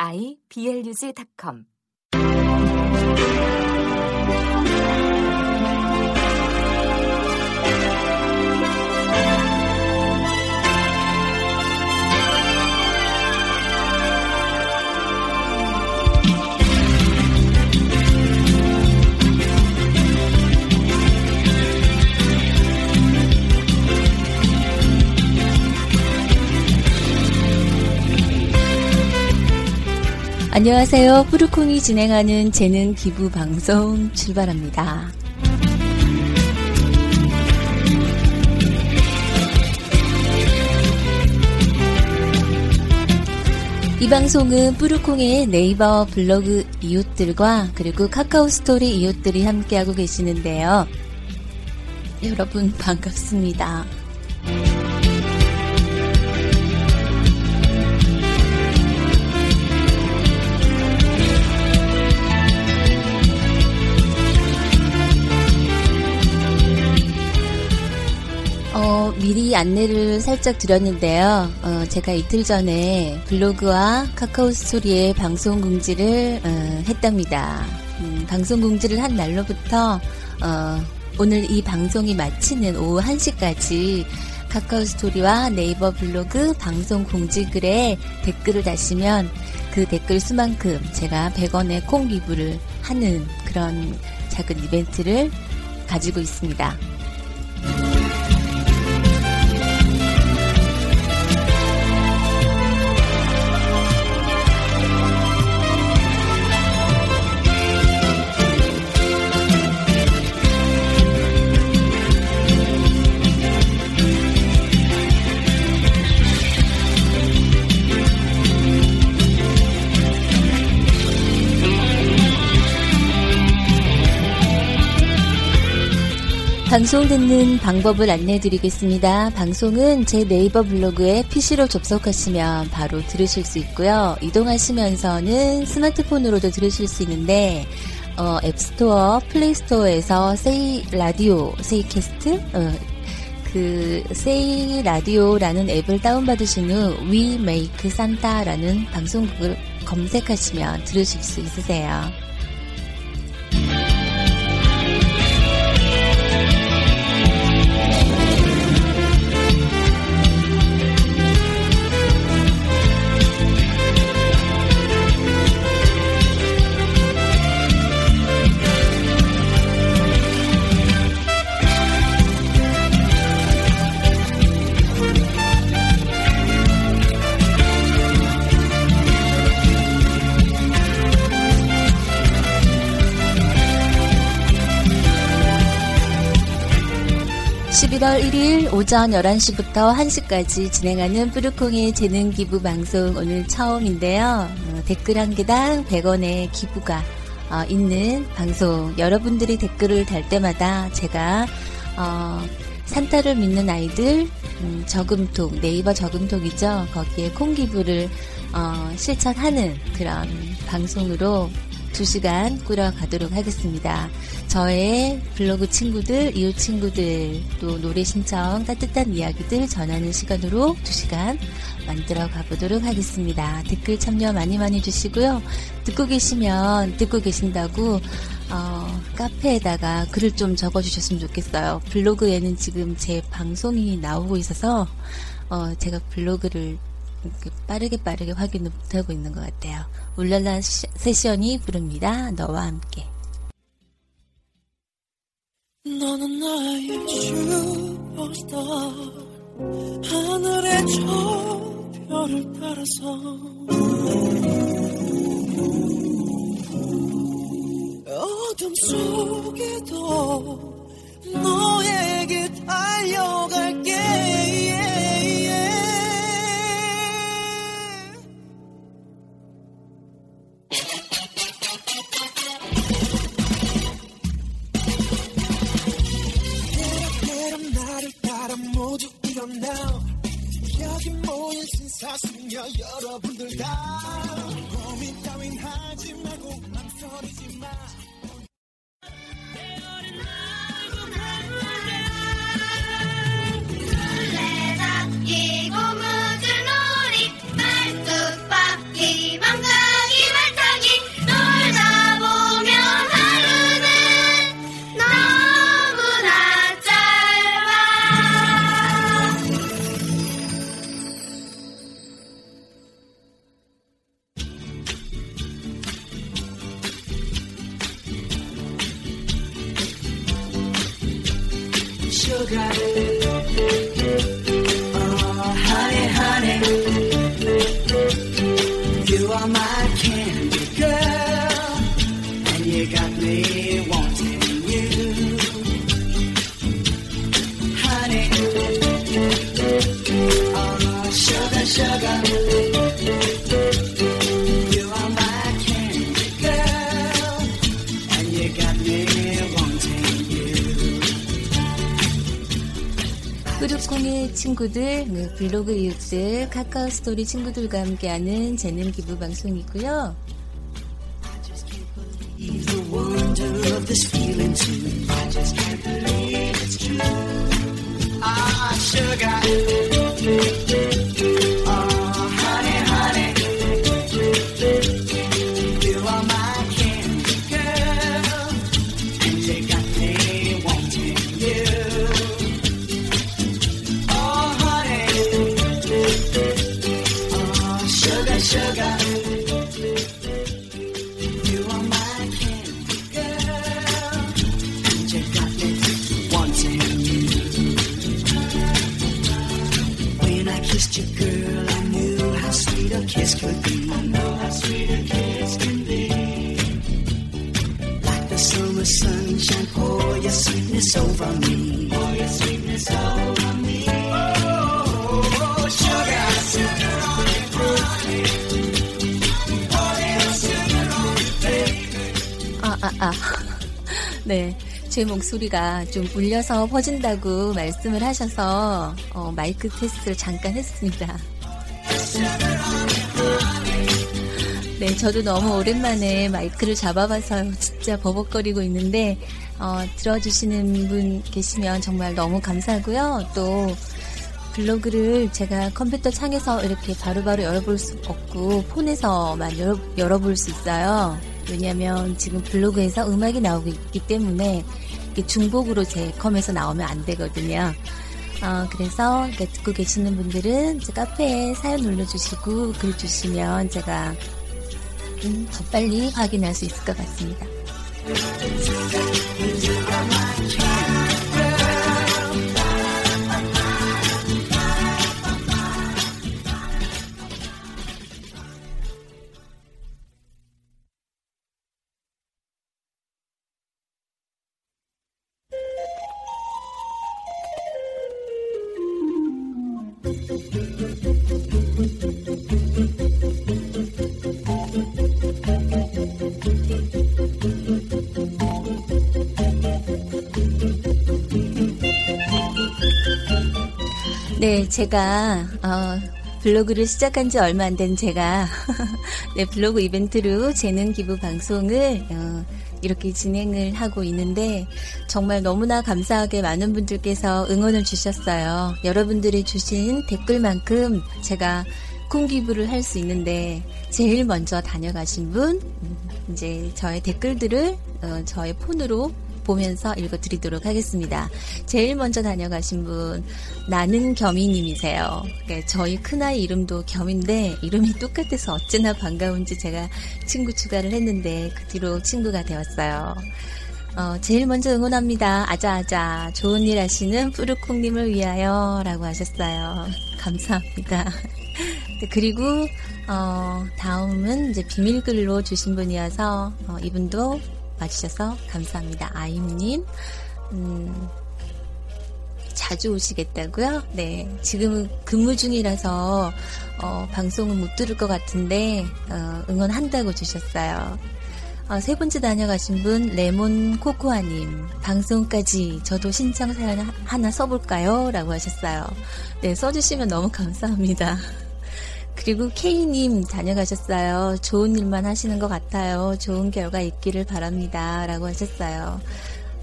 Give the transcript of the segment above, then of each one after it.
iblog.com 안녕하세요. 푸르콩이 진행하는 재능 기부 방송 출발합니다. 이 방송은 뿌르콩의 네이버 블로그 이웃들과 그리고 카카오 스토리 이웃들이 함께하고 계시는데요. 여러분 반갑습니다. 어, 미리 안내를 살짝 드렸는데요. 어, 제가 이틀 전에 블로그와 카카오 스토리에 방송 공지를 어, 했답니다. 음, 방송 공지를 한 날로부터 어, 오늘 이 방송이 마치는 오후 1시까지 카카오 스토리와 네이버 블로그 방송 공지 글에 댓글을 다시면 그 댓글 수만큼 제가 100원의 콩 기부를 하는 그런 작은 이벤트를 가지고 있습니다. 방송 듣는 방법을 안내해 드리겠습니다. 방송은 제 네이버 블로그에 PC로 접속하시면 바로 들으실 수 있고요. 이동하시면서는 스마트폰으로도 들으실 수 있는데, 어, 앱스토어, 플레이스토어에서 세이 라디오, 세이 캐스트, 어, 그, 세이 라디오라는 앱을 다운받으신 후, Make Santa라는 방송국을 검색하시면 들으실 수 있으세요. (11월 1일) 오전 (11시부터) (1시까지) 진행하는 뿌르콩의 재능 기부 방송 오늘 처음인데요. 어, 댓글 한 개당 (100원의) 기부가 어, 있는 방송. 여러분들이 댓글을 달 때마다 제가 어, 산타를 믿는 아이들 음, 저금통 네이버 저금통이죠. 거기에 콩 기부를 어, 실천하는 그런 방송으로 2시간 꾸려가도록 하겠습니다. 저의 블로그 친구들, 이웃 친구들, 또 노래 신청, 따뜻한 이야기들 전하는 시간으로 2시간 만들어 가보도록 하겠습니다. 댓글 참여 많이 많이 주시고요. 듣고 계시면, 듣고 계신다고, 어, 카페에다가 글을 좀 적어주셨으면 좋겠어요. 블로그에는 지금 제 방송이 나오고 있어서, 어, 제가 블로그를 빠르게 빠르게 확인을 못하고 있는 것 같아요. 울랄라 세션이 부릅니다. 너와 함께. 너는 나의 슈퍼스타 하늘의 저 별을 따라서. 어둠 속에도 너에게 달려 친구들, 네, 블로그 이웃들, 카카오 스토리 친구들과 함께하는 재능 기부 방송이고요. 아, 아, 아. 네. 제 목소리가 좀 울려서 퍼진다고 말씀을 하셔서, 어, 마이크 테스트를 잠깐 했습니다. 네, 저도 너무 오랜만에 마이크를 잡아봐서 진짜 버벅거리고 있는데, 어, 들어주시는 분 계시면 정말 너무 감사하고요. 또, 블로그를 제가 컴퓨터 창에서 이렇게 바로바로 열어볼 수 없고, 폰에서만 열어, 열어볼 수 있어요. 왜냐면 지금 블로그에서 음악이 나오고 있기 때문에, 중복으로 제 컴에서 나오면 안 되거든요. 어, 그래서 듣고 계시는 분들은 제 카페에 사연 올려주시고 글 주시면 제가 음, 더 빨리 확인할 수 있을 것 같습니다. 네, 제가 어, 블로그를 시작한 지 얼마 안 된 제가 네, 블로그 이벤트로 재능 기부 방송을 어, 이렇게 진행을 하고 있는데 정말 너무나 감사하게 많은 분들께서 응원을 주셨어요. 여러분들이 주신 댓글만큼 제가 콩기부를 할 수 있는데 제일 먼저 다녀가신 분 음, 이제 저의 댓글들을 어, 저의 폰으로 보면서 읽어드리도록 하겠습니다. 제일 먼저 다녀가신 분 나는 겸이님이세요. 그러니까 저희 큰아이 이름도 겸인데 이름이 똑같아서 어찌나 반가운지 제가 친구 추가를 했는데 그 뒤로 친구가 되었어요. 어, 제일 먼저 응원합니다. 아자아자. 좋은 일 하시는 뿌르콩님을 위하여. 라고 하셨어요. 감사합니다. 네, 그리고, 어, 다음은 이제 비밀글로 주신 분이어서, 어, 이분도 와주셔서 감사합니다. 아임님. 음, 자주 오시겠다고요? 네. 지금은 근무 중이라서, 어, 방송은 못 들을 것 같은데, 어, 응원한다고 주셨어요. 어, 세 번째 다녀가신 분 레몬 코코아님 방송까지 저도 신청 사연 하- 하나 써볼까요? 라고 하셨어요. 네 써주시면 너무 감사합니다. 그리고 K님 다녀가셨어요. 좋은 일만 하시는 것 같아요. 좋은 결과 있기를 바랍니다. 라고 하셨어요.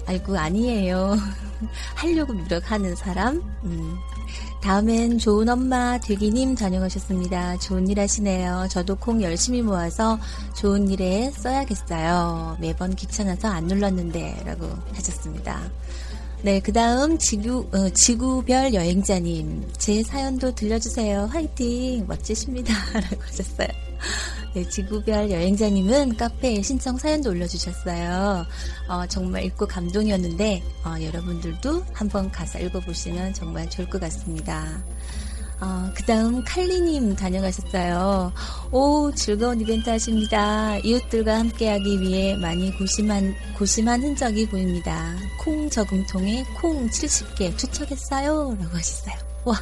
아이고 아니에요. 하려고 노력하는 사람. 음. 다음엔 좋은 엄마 되기님 다녀가셨습니다. 좋은 일 하시네요. 저도 콩 열심히 모아서 좋은 일에 써야겠어요. 매번 귀찮아서 안 눌렀는데 라고 하셨습니다. 네, 그 다음 지구, 어, 지구별 여행자님. 제 사연도 들려주세요. 화이팅! 멋지십니다. 라고 하셨어요. 네, 지구별 여행자님은 카페에 신청 사연도 올려주셨어요. 어, 정말 읽고 감동이었는데, 어, 여러분들도 한번 가서 읽어보시면 정말 좋을 것 같습니다. 어, 그 다음 칼리님 다녀가셨어요. 오, 즐거운 이벤트 하십니다. 이웃들과 함께하기 위해 많이 고심한, 고심한 흔적이 보입니다. 콩 저금통에 콩 70개 투척했어요. 라고 하셨어요. 와.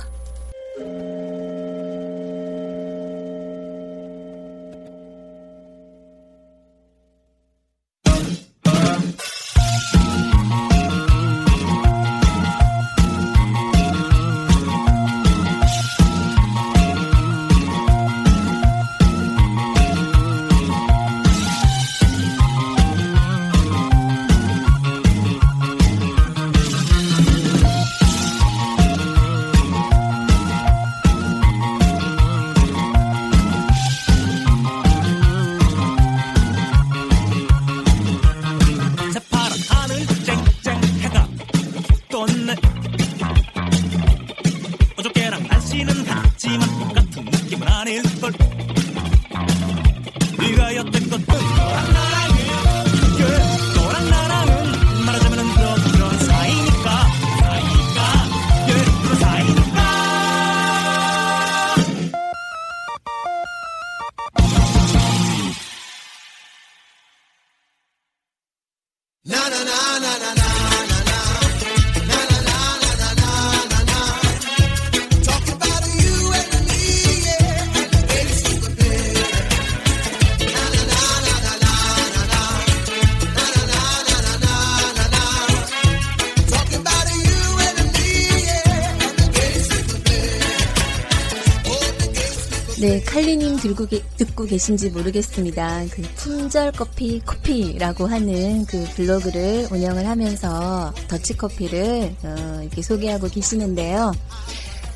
계신지 모르겠습니다. 그 품절 커피 커피라고 하는 그 블로그를 운영을 하면서 더치 커피를 어, 이렇게 소개하고 계시는데요.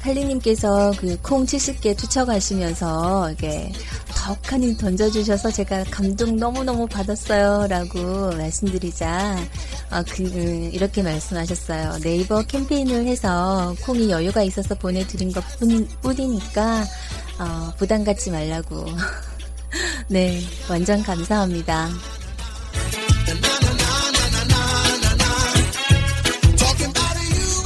칼리님께서 그 콩 70개 투척하시면서 이게 덕하니 던져주셔서 제가 감동 너무너무 받았어요. 라고 말씀드리자, 어, 그, 음, 이렇게 말씀하셨어요. 네이버 캠페인을 해서 콩이 여유가 있어서 보내드린 것 뿐, 뿐이니까, 어, 부담 갖지 말라고. 네, 완전 감사합니다.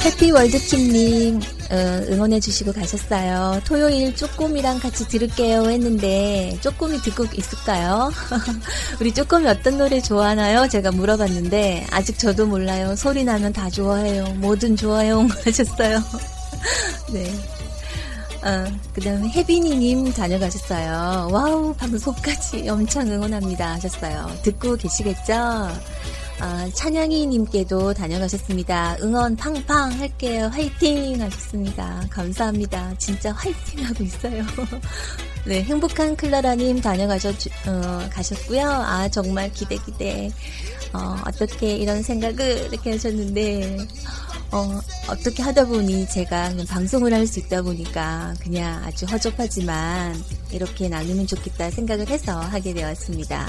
해피월드킴님 어, 응원해주시고 가셨어요. 토요일 쪼꼬미랑 같이 들을게요 했는데 쪼꼬미 듣고 있을까요? 우리 쪼꼬미 어떤 노래 좋아하나요? 제가 물어봤는데 아직 저도 몰라요. 소리 나면 다 좋아해요. 뭐든 좋아요 하셨어요. 네. 어, 그 다음에 혜빈이님 다녀가셨어요. 와우, 방송까지 엄청 응원합니다 하셨어요. 듣고 계시겠죠? 아, 찬양이님께도 다녀가셨습니다. 응원 팡팡 할게요. 화이팅 하셨습니다. 감사합니다. 진짜 화이팅 하고 있어요. 네, 행복한 클라라님 다녀가셨, 어. 아, 정말 기대, 기대. 어, 어떻게 이런 생각을 이렇게 하셨는데, 어, 어떻게 하다 보니 제가 방송을 할 수 있다 보니까 그냥 아주 허접하지만 이렇게 나누면 좋겠다 생각을 해서 하게 되었습니다.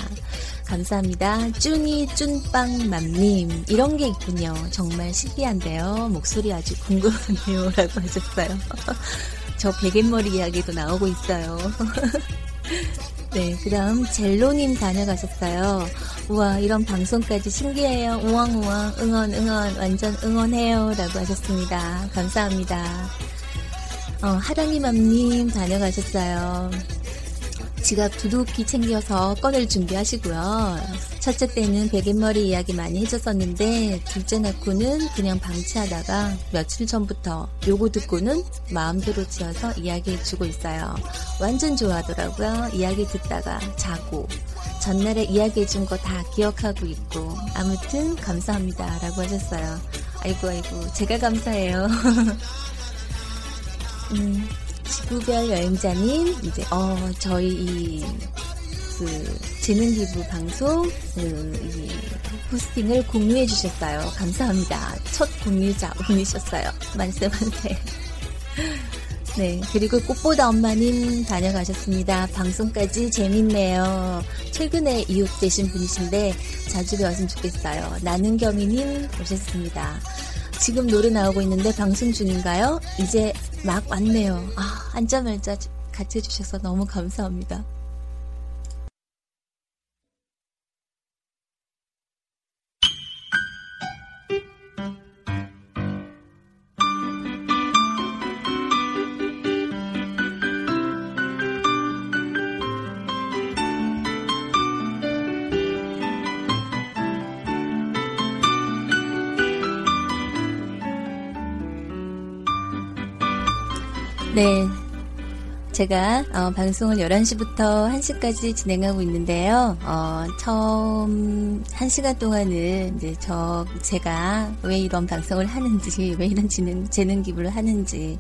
감사합니다. 쭈니 쭌빵 맘님 이런 게 있군요. 정말 신기한데요. 목소리 아주 궁금하네요. 라고 하셨어요. 저 베갯머리 이야기도 나오고 있어요. 네, 그 다음 젤로님 다녀가셨어요. 우와, 이런 방송까지 신기해요. 우왕우왕, 응원, 응원, 완전 응원해요. 라고 하셨습니다. 감사합니다. 어, 하랑이맘님 다녀가셨어요. 지갑 두둑히 챙겨서 꺼낼 준비하시고요. 첫째 때는 베갯머리 이야기 많이 해줬었는데 둘째 낳고는 그냥 방치하다가 며칠 전부터 요거 듣고는 마음대로 지어서 이야기해주고 있어요. 완전 좋아하더라고요. 이야기 듣다가 자고 전날에 이야기해준 거 다 기억하고 있고 아무튼 감사합니다 라고 하셨어요. 아이고 아이고 제가 감사해요. 음, 지구별 여행자님, 이제, 어, 저희 이, 그, 재능 기부 방송, 그, 이, 포스팅을 공유해 주셨어요. 감사합니다. 첫 공유자 분이셨어요. 만세, 만세. 네, 그리고 꽃보다 엄마님 다녀가셨습니다. 방송까지 재밌네요. 최근에 이웃되신 분이신데 자주 뵈었으면 좋겠어요. 나는 겸이님 오셨습니다. 지금 노래 나오고 있는데 방송 중인가요? 이제 막 왔네요. 아, 앉자말자 같이 해주셔서 너무 감사합니다. 제가 어, 방송을 11시부터 1시까지 진행하고 있는데요. 어, 처음 1시간 동안은 이제 저 제가 왜 이런 방송을 하는지, 왜 이런 재능, 재능 기부를 하는지,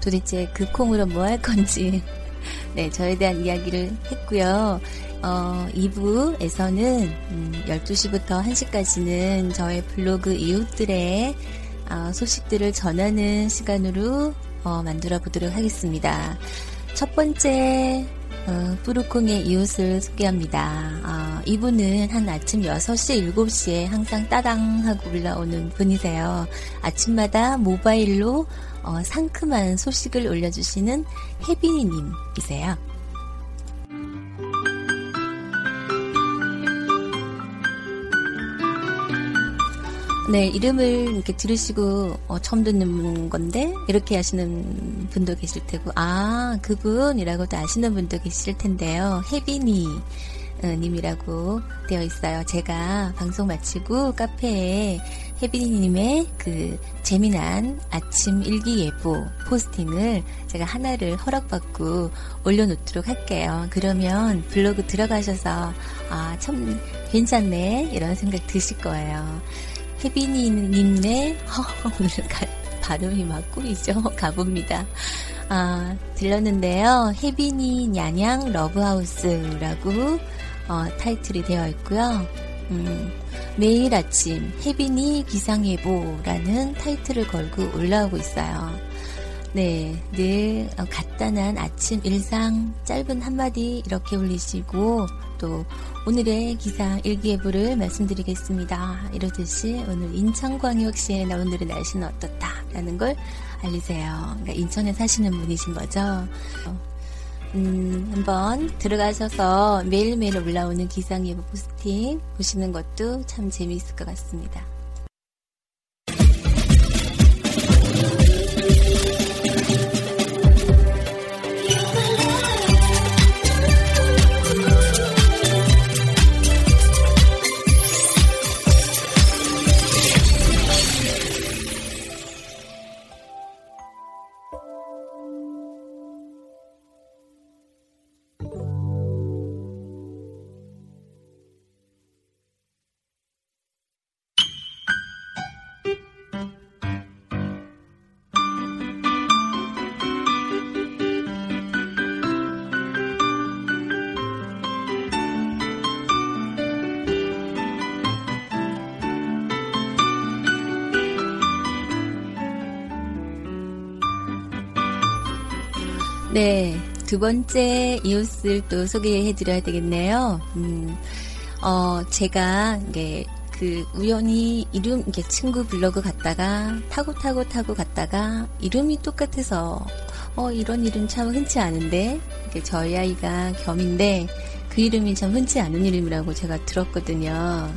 도대체 그 콩으로 뭐 할 건지, 네, 저에 대한 이야기를 했고요. 어, 2부에서는 음, 12시부터 1시까지는 저의 블로그 이웃들의 어, 소식들을 전하는 시간으로 어, 만들어 보도록 하겠습니다. 첫 번째 어, 뿌루콩의 이웃을 소개합니다. 어, 이분은 한 아침 6시, 7시에 항상 따당 하고 올라오는 분이세요. 아침마다 모바일로 어, 상큼한 소식을 올려주시는 혜빈이님이세요. 네, 이름을 이렇게 들으시고 어, 처음 듣는 건데 이렇게 하시는 분도 계실 테고 아 그분이라고도 아시는 분도 계실 텐데요. 혜빈이 어, 님이라고 되어 있어요. 제가 방송 마치고 카페에 혜빈이님의 그 재미난 아침 일기 예보 포스팅을 제가 하나를 허락받고 올려놓도록 할게요. 그러면 블로그 들어가셔서 아 참 괜찮네 이런 생각 드실 거예요. 혜빈이님의 오늘 가, 발음이 막 꼬이죠. 가봅니다. 아, 들렀는데요. 혜빈이 냥냥 러브하우스라고 어, 타이틀이 되어 있고요. 음, 매일 아침 혜빈이 기상예보라는 타이틀을 걸고 올라오고 있어요. 네, 늘 어, 간단한 아침 일상 짧은 한마디 이렇게 올리시고 또 오늘의 기상 일기예보를 말씀드리겠습니다. 이러듯이 오늘 인천광역시의 오늘의 날씨는 어떻다라는 걸 알리세요. 그러니까 인천에 사시는 분이신 거죠. 음, 한번 들어가셔서 매일매일 올라오는 기상예보 포스팅 보시는 것도 참 재미있을 것 같습니다. 두 번째 이웃을 또 소개해 드려야 되겠네요. 음, 어, 제가 이게 그 우연히 이름 이게 친구 블로그 갔다가 타고 타고 타고 갔다가 이름이 똑같아서 어 이런 일은 참 흔치 않은데 이게 저희 아이가 겸인데 그 이름이 참 흔치 않은 이름이라고 제가 들었거든요.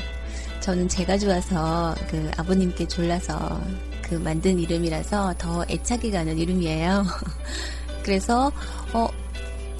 저는 제가 좋아서 그 아버님께 졸라서 그 만든 이름이라서 더 애착이 가는 이름이에요. 그래서 어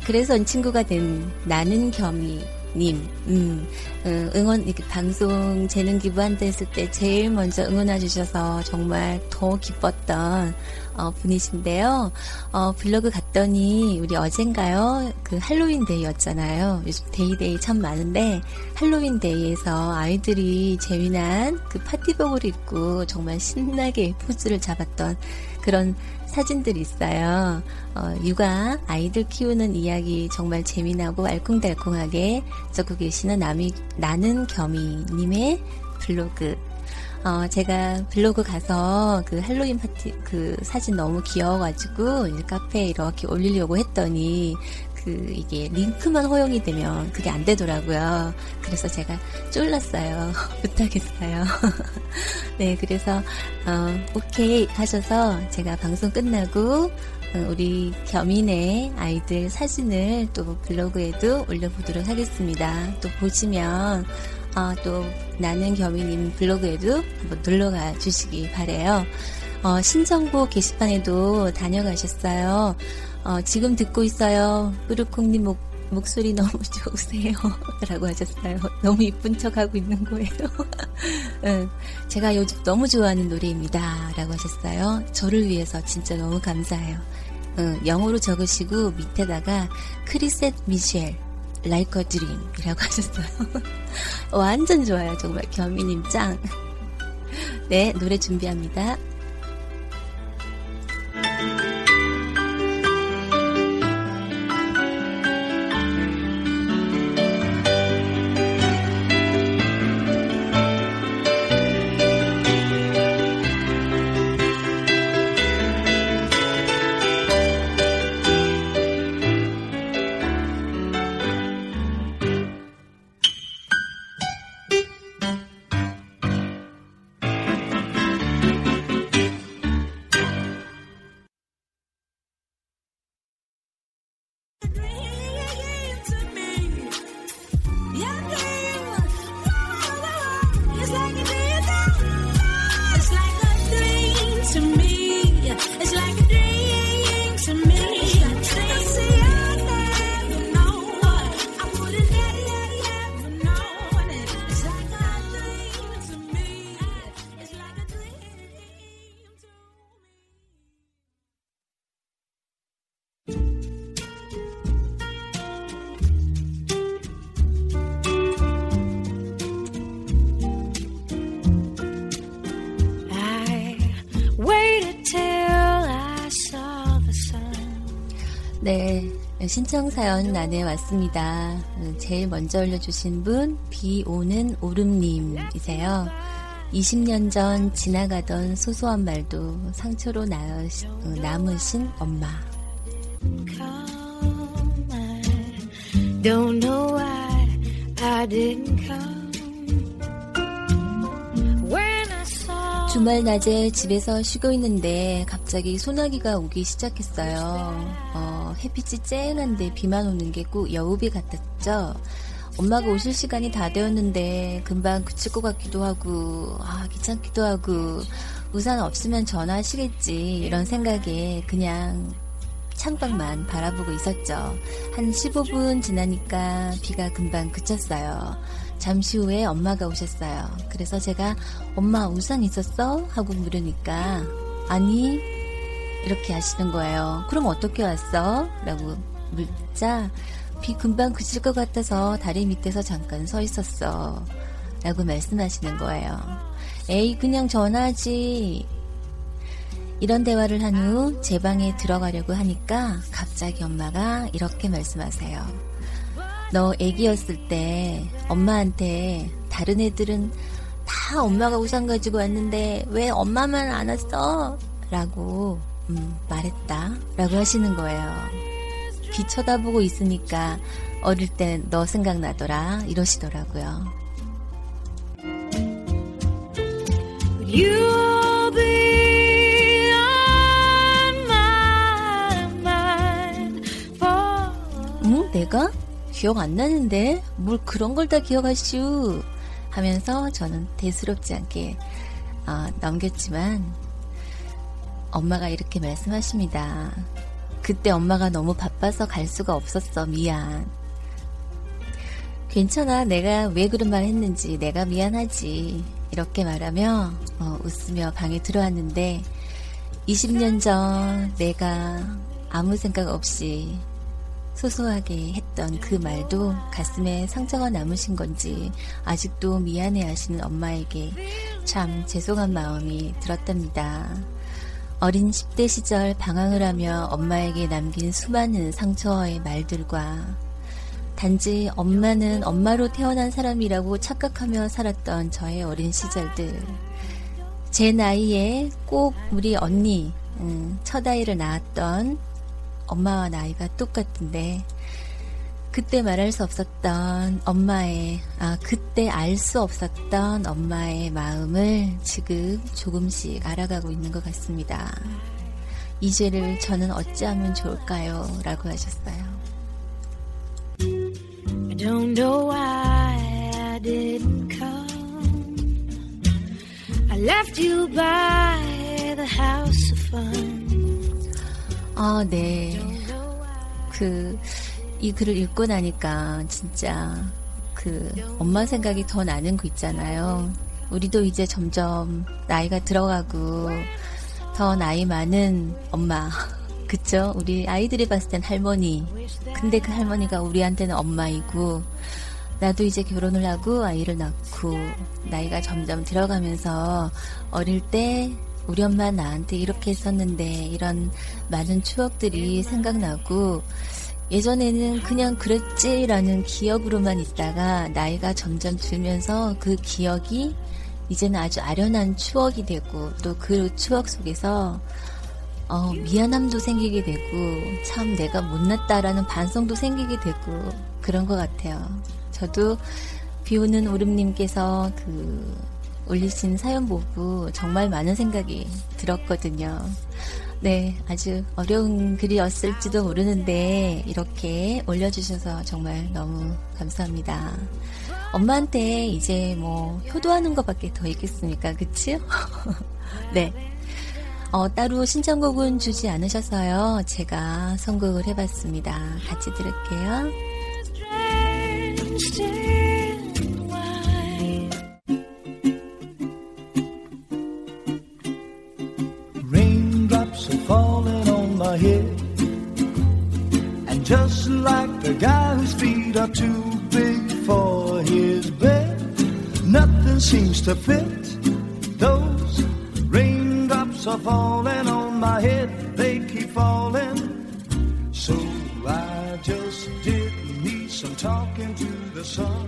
그래서 이 친구가 된 나는 겸이 님, 음, 어, 응원, 방송 재능 기부한다 했을 때 제일 먼저 응원해 주셔서 정말 더 기뻤던, 어, 분이신데요. 어, 블로그 갔더니, 우리 어젠가요? 그 할로윈 데이였잖아요. 요즘 데이데이 참 많은데, 할로윈 데이에서 아이들이 재미난 그 파티복을 입고 정말 신나게 포즈를 잡았던 그런 사진들이 있어요. 어, 육아, 아이들 키우는 이야기 정말 재미나고 알콩달콩하게 적고 계시는 남이, 나는 겸이님의 블로그. 어, 제가 블로그 가서 그 할로윈 파티 그 사진 너무 귀여워가지고 카페에 이렇게 올리려고 했더니 그 이게 링크만 허용이 되면 그게 안 되더라고요. 그래서 제가 쫄랐어요. 못하겠어요. 네, 그래서 어, 오케이 하셔서 제가 방송 끝나고 어, 우리 겸인의 아이들 사진을 또 블로그에도 올려보도록 하겠습니다. 또 보시면 어, 또 나는 겸이님 블로그에도 한번 놀러가 주시기 바래요. 어, 신정보 게시판에도 다녀가셨어요. 어, 지금 듣고 있어요. 뿌르콩님 목, 목소리 너무 좋으세요. 라고 하셨어요. 너무 이쁜 척 하고 있는 거예요. 응, 제가 요즘 너무 좋아하는 노래입니다. 라고 하셨어요. 저를 위해서 진짜 너무 감사해요. 응, 영어로 적으시고 밑에다가 크리셋 미셸 like a dream 이라고 하셨어요. 완전 좋아요. 정말 겸이님 짱. 네, 노래 준비합니다. 신청 사연 난에 왔습니다. 제일 먼저 올려주신 분, 비 오는 오름님이세요. 20년 전 지나가던 소소한 말도 상처로 나, 어, 남으신 엄마. Don't know why I didn't come. When I saw 주말 낮에 집에서 쉬고 있는데 갑자기 소나기가 오기 시작했어요. 어, 햇빛이 쨍한데 비만 오는 게 꼭 여우비 같았죠. 엄마가 오실 시간이 다 되었는데 금방 그칠 것 같기도 하고 아 귀찮기도 하고 우산 없으면 전화하시겠지 이런 생각에 그냥 창밖만 바라보고 있었죠. 한 15분 지나니까 비가 금방 그쳤어요. 잠시 후에 엄마가 오셨어요. 그래서 제가 엄마 우산 있었어? 하고 물으니까 아니 이렇게 하시는 거예요. 그럼 어떻게 왔어? 라고 묻자 비 금방 그칠 것 같아서 다리 밑에서 잠깐 서 있었어. 라고 말씀하시는 거예요. 에이 그냥 전화하지. 이런 대화를 한 후 제 방에 들어가려고 하니까 갑자기 엄마가 이렇게 말씀하세요. 너 애기였을 때 엄마한테 다른 애들은 다 엄마가 우산 가지고 왔는데 왜 엄마만 안 왔어? 라고 음, 말했다. 라고 하시는 거예요. 비 쳐다보고 있으니까 어릴 땐 너 생각나더라. 이러시더라고요. You'll be on my mind for 응? 내가? 기억 안 나는데 뭘 그런 걸 다 기억하시오 하면서 저는 대수롭지 않게 어, 넘겼지만 엄마가 이렇게 말씀하십니다. 그때 엄마가 너무 바빠서 갈 수가 없었어. 미안. 괜찮아. 내가 왜 그런 말 했는지 내가 미안하지. 이렇게 말하며 어, 웃으며 방에 들어왔는데 20년 전 내가 아무 생각 없이 소소하게 했던 그 말도 가슴에 상처가 남으신 건지 아직도 미안해 하시는 엄마에게 참 죄송한 마음이 들었답니다. 어린 10대 시절 방황을 하며 엄마에게 남긴 수많은 상처의 말들과 단지 엄마는 엄마로 태어난 사람이라고 착각하며 살았던 저의 어린 시절들. 제 나이에 꼭 우리 언니, 음, 첫 아이를 낳았던 엄마와 나이가 똑같은데, 그때 말할 수 없었던 엄마의, 아, 그때 알 수 없었던 엄마의 마음을 지금 조금씩 알아가고 있는 것 같습니다. 이 죄를 저는 어찌하면 좋을까요? 라고 하셨어요. I don't know why I didn't come. I left you by the house of fun. 아, 네. 그, 이 글을 읽고 나니까 진짜 그 엄마 생각이 더 나는 거 있잖아요. 우리도 이제 점점 나이가 들어가고 더 나이 많은 엄마. 그쵸? 우리 아이들이 봤을 땐 할머니. 근데 그 할머니가 우리한테는 엄마이고, 나도 이제 결혼을 하고 아이를 낳고, 나이가 점점 들어가면서 어릴 때 우리 엄마 나한테 이렇게 했었는데, 이런 많은 추억들이 생각나고, 예전에는 그냥 그랬지라는 기억으로만 있다가 나이가 점점 들면서 그 기억이 이제는 아주 아련한 추억이 되고 또 그 추억 속에서 어, 미안함도 생기게 되고 참 내가 못났다라는 반성도 생기게 되고 그런 것 같아요. 저도 비오는 오름님께서 그 올리신 사연 보고 정말 많은 생각이 들었거든요. 네, 아주 어려운 글이었을지도 모르는데 이렇게 올려주셔서 정말 너무 감사합니다. 엄마한테 이제 뭐 효도하는 것밖에 더 있겠습니까? 그치요? 네. 어, 따로 신청곡은 주지 않으셔서요. 제가 선곡을 해봤습니다. 같이 들을게요. My head. And just like the guy whose feet are too big for his bed, nothing seems to fit. Those raindrops are falling on my head, they keep falling. So I just did me some talking to the sun.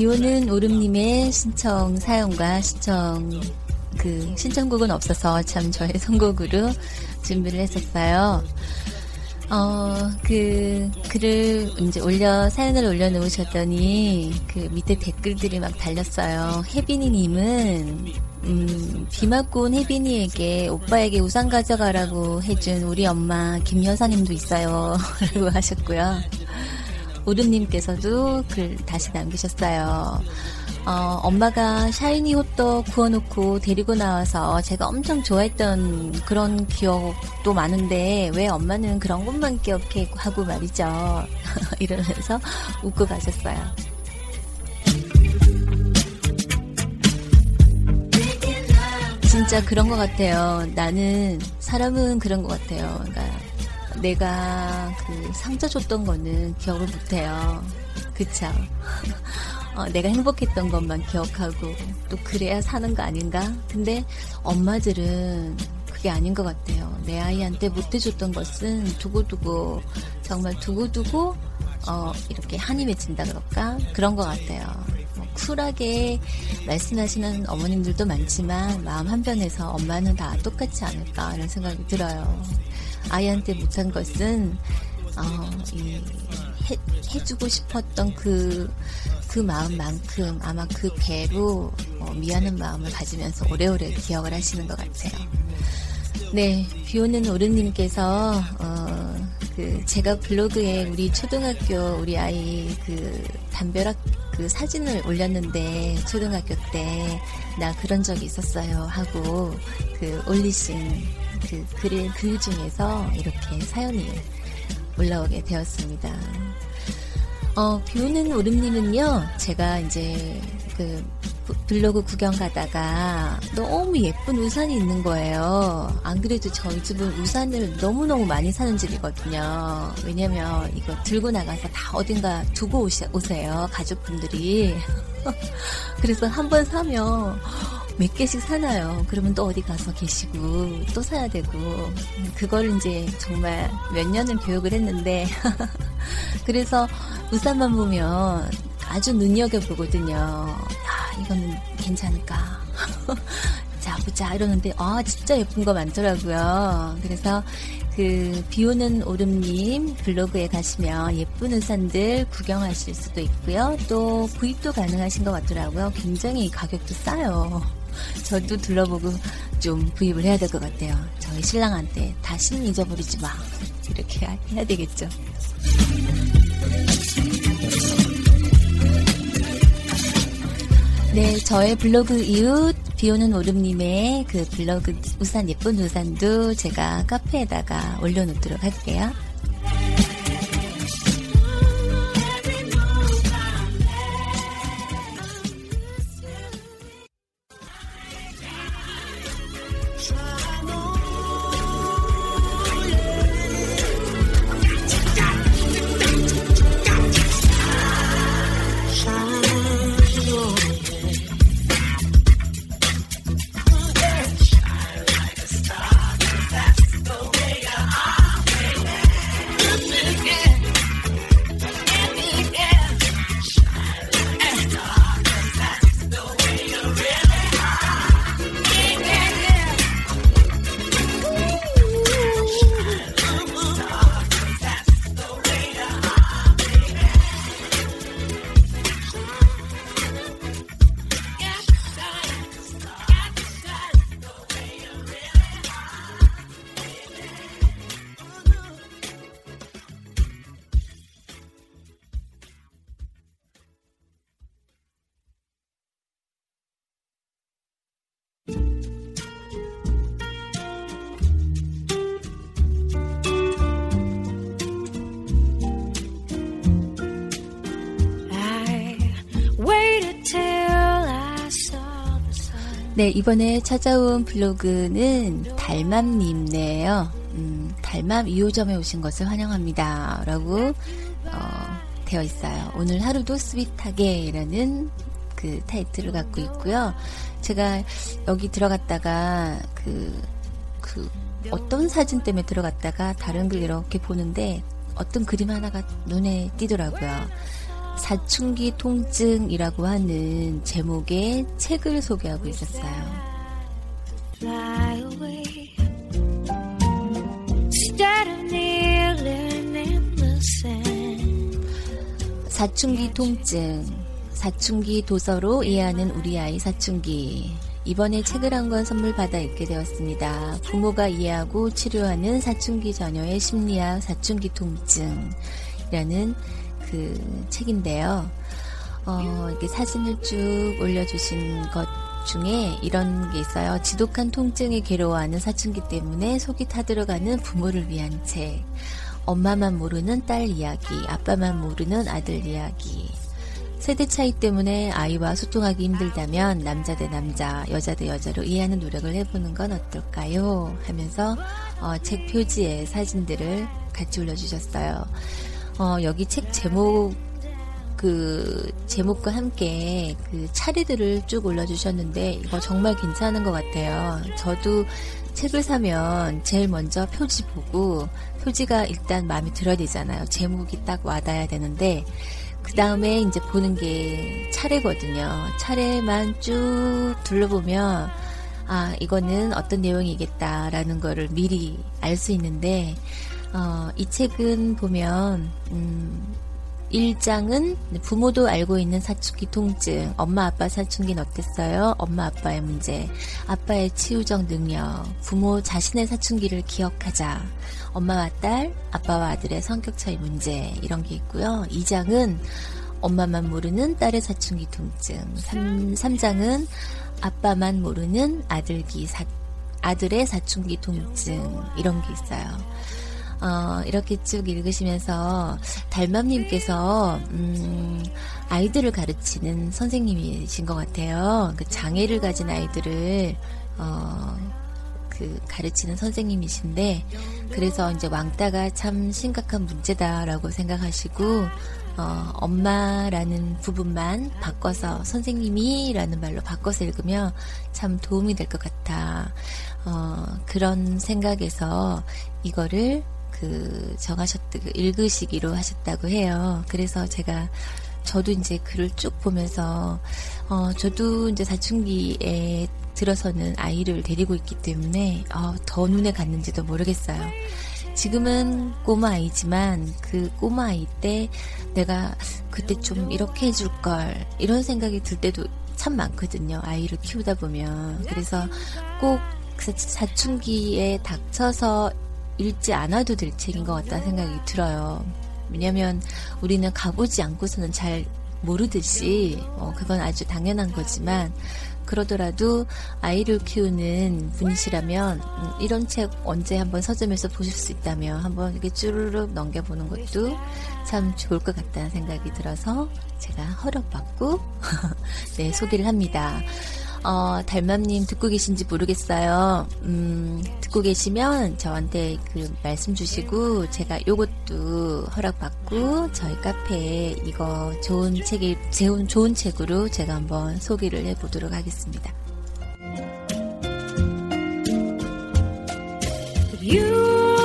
비오는 오름님의 신청 사연과 신청 그 신청곡은 없어서 참 저의 선곡으로 준비를 했었어요. 어, 그, 글을 이제 올려, 사연을 올려놓으셨더니, 그 밑에 댓글들이 막 달렸어요. 혜빈이님은, 음, 비 맞고 온 혜빈이에게 오빠에게 우산 가져가라고 해준 우리 엄마 김 여사님도 있어요. 라고 하셨고요. 오름님께서도 글 다시 남기셨어요. 어, 엄마가 샤이니 호떡 구워놓고 데리고 나와서 제가 엄청 좋아했던 그런 기억도 많은데 왜 엄마는 그런 것만 기억해 하고 말이죠. 이러면서 웃고 가셨어요. 진짜 그런 것 같아요. 나는 사람은 그런 것 같아요. 그러니까 내가 그 상처 줬던 거는 기억을 못해요. 그쵸? 어, 내가 행복했던 것만 기억하고 또 그래야 사는 거 아닌가? 근데 엄마들은 그게 아닌 것 같아요. 내 아이한테 못해줬던 것은 두고두고 정말 두고두고 어, 이렇게 한이 맺힌다 그럴까? 그런 것 같아요. 뭐 쿨하게 말씀하시는 어머님들도 많지만 마음 한편에서 엄마는 다 똑같지 않을까 이런 생각이 들어요. 아이한테 못한 것은 어, 이 해, 해주고 싶었던 그, 그 마음만큼 아마 그 배로 어, 미안한 마음을 가지면서 오래오래 기억을 하시는 것 같아요. 네, 비오는 오르님께서, 어, 그, 제가 블로그에 우리 초등학교 우리 아이 그 담벼락 그 사진을 올렸는데, 초등학교 때, 나 그런 적이 있었어요. 하고, 그 올리신 그 글, 글 중에서 이렇게 사연이 올라오게 되었습니다. 어, 비 오는 오름님은요, 제가 이제 그 블로그 구경 가다가 너무 예쁜 우산이 있는 거예요. 안 그래도 저희 집은 우산을 너무너무 많이 사는 집이거든요. 왜냐면 이거 들고 나가서 다 어딘가 두고 오세요. 가족분들이. 그래서 한 번 사면 몇 개씩 사나요? 그러면 또 어디 가서 계시고 또 사야 되고 그걸 이제 정말 몇 년을 교육을 했는데 그래서 우산만 보면 아주 눈여겨 보거든요. 야 이거는 괜찮을까? 자 보자 이러는데 아 진짜 예쁜 거 많더라고요. 그래서 그 비오는 오름님 블로그에 가시면 예쁜 우산들 구경하실 수도 있고요. 또 구입도 가능하신 것 같더라고요. 굉장히 가격도 싸요. 저도 둘러보고 좀 구입을 해야 될 것 같아요. 저희 신랑한테 다시는 잊어버리지 마. 이렇게 해야 되겠죠. 네, 저의 블로그 이웃 비오는 오름님의 그 블로그 우산 예쁜 우산도 제가 카페에다가 올려놓도록 할게요. 네, 이번에 찾아온 블로그는 달맘님네요. 음, 달맘 2호점에 오신 것을 환영합니다. 라고, 어, 되어 있어요. 오늘 하루도 스윗하게 라는 그 타이틀을 갖고 있고요. 제가 여기 들어갔다가 그, 그, 어떤 사진 때문에 들어갔다가 다른 글 이렇게 보는데 어떤 그림 하나가 눈에 띄더라고요. 사춘기 통증이라고 하는 제목의 책을 소개하고 있었어요. 사춘기 통증, 사춘기 도서로 이해하는 우리 아이 사춘기. 이번에 책을 한 권 선물 받아 읽게 되었습니다. 부모가 이해하고 치료하는 사춘기 자녀의 심리학 사춘기 통증이라는 그 책인데요. 어, 이렇게 사진을 쭉 올려주신 것 중에 이런 게 있어요. 지독한 통증에 괴로워하는 사춘기 때문에 속이 타들어가는 부모를 위한 책. 엄마만 모르는 딸 이야기, 아빠만 모르는 아들 이야기. 세대 차이 때문에 아이와 소통하기 힘들다면 남자 대 남자, 여자 대 여자로 이해하는 노력을 해보는 건 어떨까요? 하면서 어, 책 표지에 사진들을 같이 올려주셨어요. 어, 여기 책 제목 그 제목과 함께 그 차례들을 쭉 올려주셨는데 이거 정말 괜찮은 것 같아요. 저도 책을 사면 제일 먼저 표지 보고 표지가 일단 마음에 들어야 되잖아요. 제목이 딱 와닿아야 되는데 그 다음에 이제 보는 게 차례거든요. 차례만 쭉 둘러보면 아 이거는 어떤 내용이겠다라는 거를 미리 알 수 있는데 어, 이 책은 보면 음, 1장은 부모도 알고 있는 사춘기 통증, 엄마 아빠 사춘기는 어땠어요? 엄마 아빠의 문제, 아빠의 치유적 능력, 부모 자신의 사춘기를 기억하자, 엄마와 딸, 아빠와 아들의 성격 차이 문제 이런 게 있고요. 2장은 엄마만 모르는 딸의 사춘기 통증, 3, 3장은 아빠만 모르는 아들기 사, 아들의 사춘기 통증 이런 게 있어요. 어, 이렇게 쭉 읽으시면서 달맘님께서 음, 아이들을 가르치는 선생님이신 것 같아요. 그 장애를 가진 아이들을 어, 그 가르치는 선생님이신데 그래서 이제 왕따가 참 심각한 문제다라고 생각하시고 어, 엄마라는 부분만 바꿔서 선생님이라는 말로 바꿔서 읽으면 참 도움이 될 것 같아. 어, 그런 생각에서 이거를 그 정하셨다, 그 읽으시기로 하셨다고 해요. 그래서 제가 저도 이제 글을 쭉 보면서 어, 저도 이제 사춘기에 들어서는 아이를 데리고 있기 때문에 어, 더 눈에 갔는지도 모르겠어요. 지금은 꼬마 아이지만 그 꼬마 아이 때 내가 그때 좀 이렇게 해줄 걸 이런 생각이 들 때도 참 많거든요. 아이를 키우다 보면 그래서 꼭 사춘기에 닥쳐서 읽지 않아도 될 책인 것 같다는 생각이 들어요. 왜냐면 우리는 가보지 않고서는 잘 모르듯이 어, 그건 아주 당연한 거지만 그러더라도 아이를 키우는 분이시라면 음, 이런 책 언제 한번 서점에서 보실 수 있다면 한번 이렇게 쭈르륵 넘겨보는 것도 참 좋을 것 같다는 생각이 들어서 제가 허락받고 네 소개를 합니다. 어, 달맘님 듣고 계신지 모르겠어요. 음, 듣고 계시면 저한테 그 말씀 주시고 제가 요것도 허락받고 저희 카페에 이거 좋은 책이 좋은 좋은 책으로 제가 한번 소개를 해보도록 하겠습니다. You'll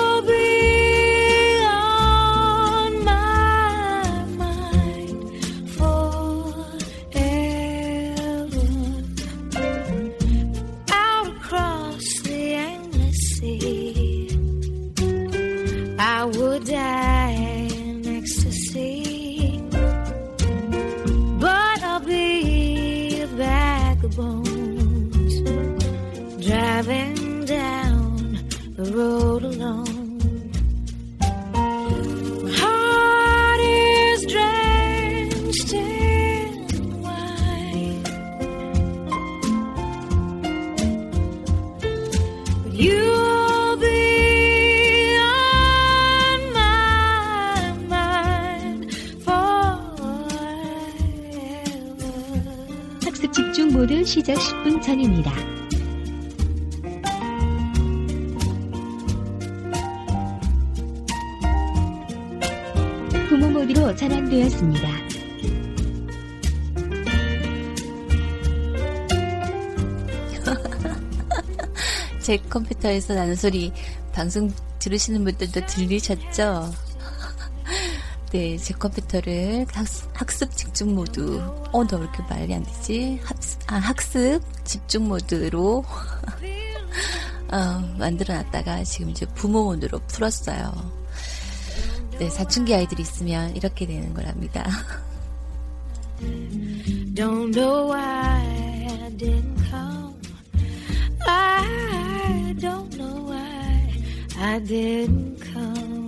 시작 10분 전입니다. 부모 모드로 전환되었습니다. 제 컴퓨터에서 나는 소리 방송 들으시는 분들도 들리셨죠? 네, 제 컴퓨터를 학습, 학습 집중 모드. 어, 너왜 이렇게 말이 안 되지? 학습, 아, 학습 집중 모드로 어, 만들어 놨다가 지금 이제 부모 모드로 풀었어요. 네, 사춘기 아이들이 있으면 이렇게 되는 거랍니다. Don't know why I didn't come. I don't know why I didn't come.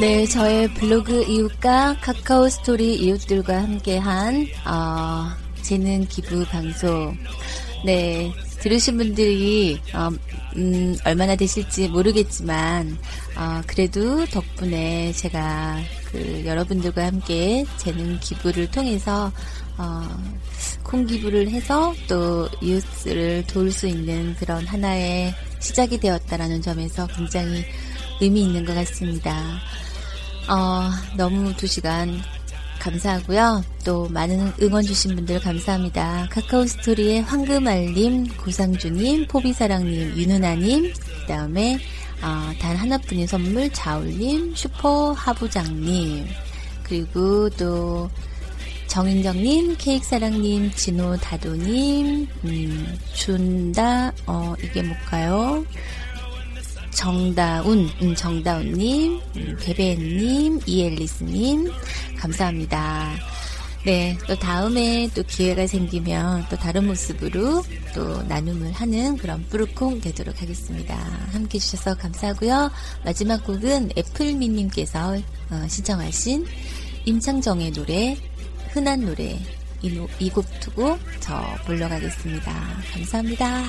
네, 저의 블로그 이웃과 카카오 스토리 이웃들과 함께한 어, 재능 기부 방송. 네, 들으신 분들이 어, 음, 얼마나 되실지 모르겠지만 어, 그래도 덕분에 제가 그 여러분들과 함께 재능 기부를 통해서 어, 콩 기부를 해서 또 이웃을 도울 수 있는 그런 하나의 시작이 되었다라는 점에서 굉장히 의미 있는 것 같습니다. 어, 너무 두 시간 감사하고요. 또 많은 응원 주신 분들 감사합니다. 카카오 스토리의 황금알님, 고상주님, 포비사랑님, 윤은아님, 그 다음에 어, 단 하나뿐인 선물 자울님, 슈퍼 하부장님, 그리고 또 정인정님, 케이크사랑님, 진호 다도님, 음, 준다, 어, 이게 뭘까요? 정다운, 음, 정다운님, 음, 개배님, 이엘리스님, 감사합니다. 네, 또 다음에 또 기회가 생기면 또 다른 모습으로 또 나눔을 하는 그런 뿌르콩 되도록 하겠습니다. 함께 해주셔서 감사하고요. 마지막 곡은 애플미님께서 어, 신청하신 임창정의 노래, 흔한 노래, 이 곡 두고 저 물러가겠습니다. 감사합니다.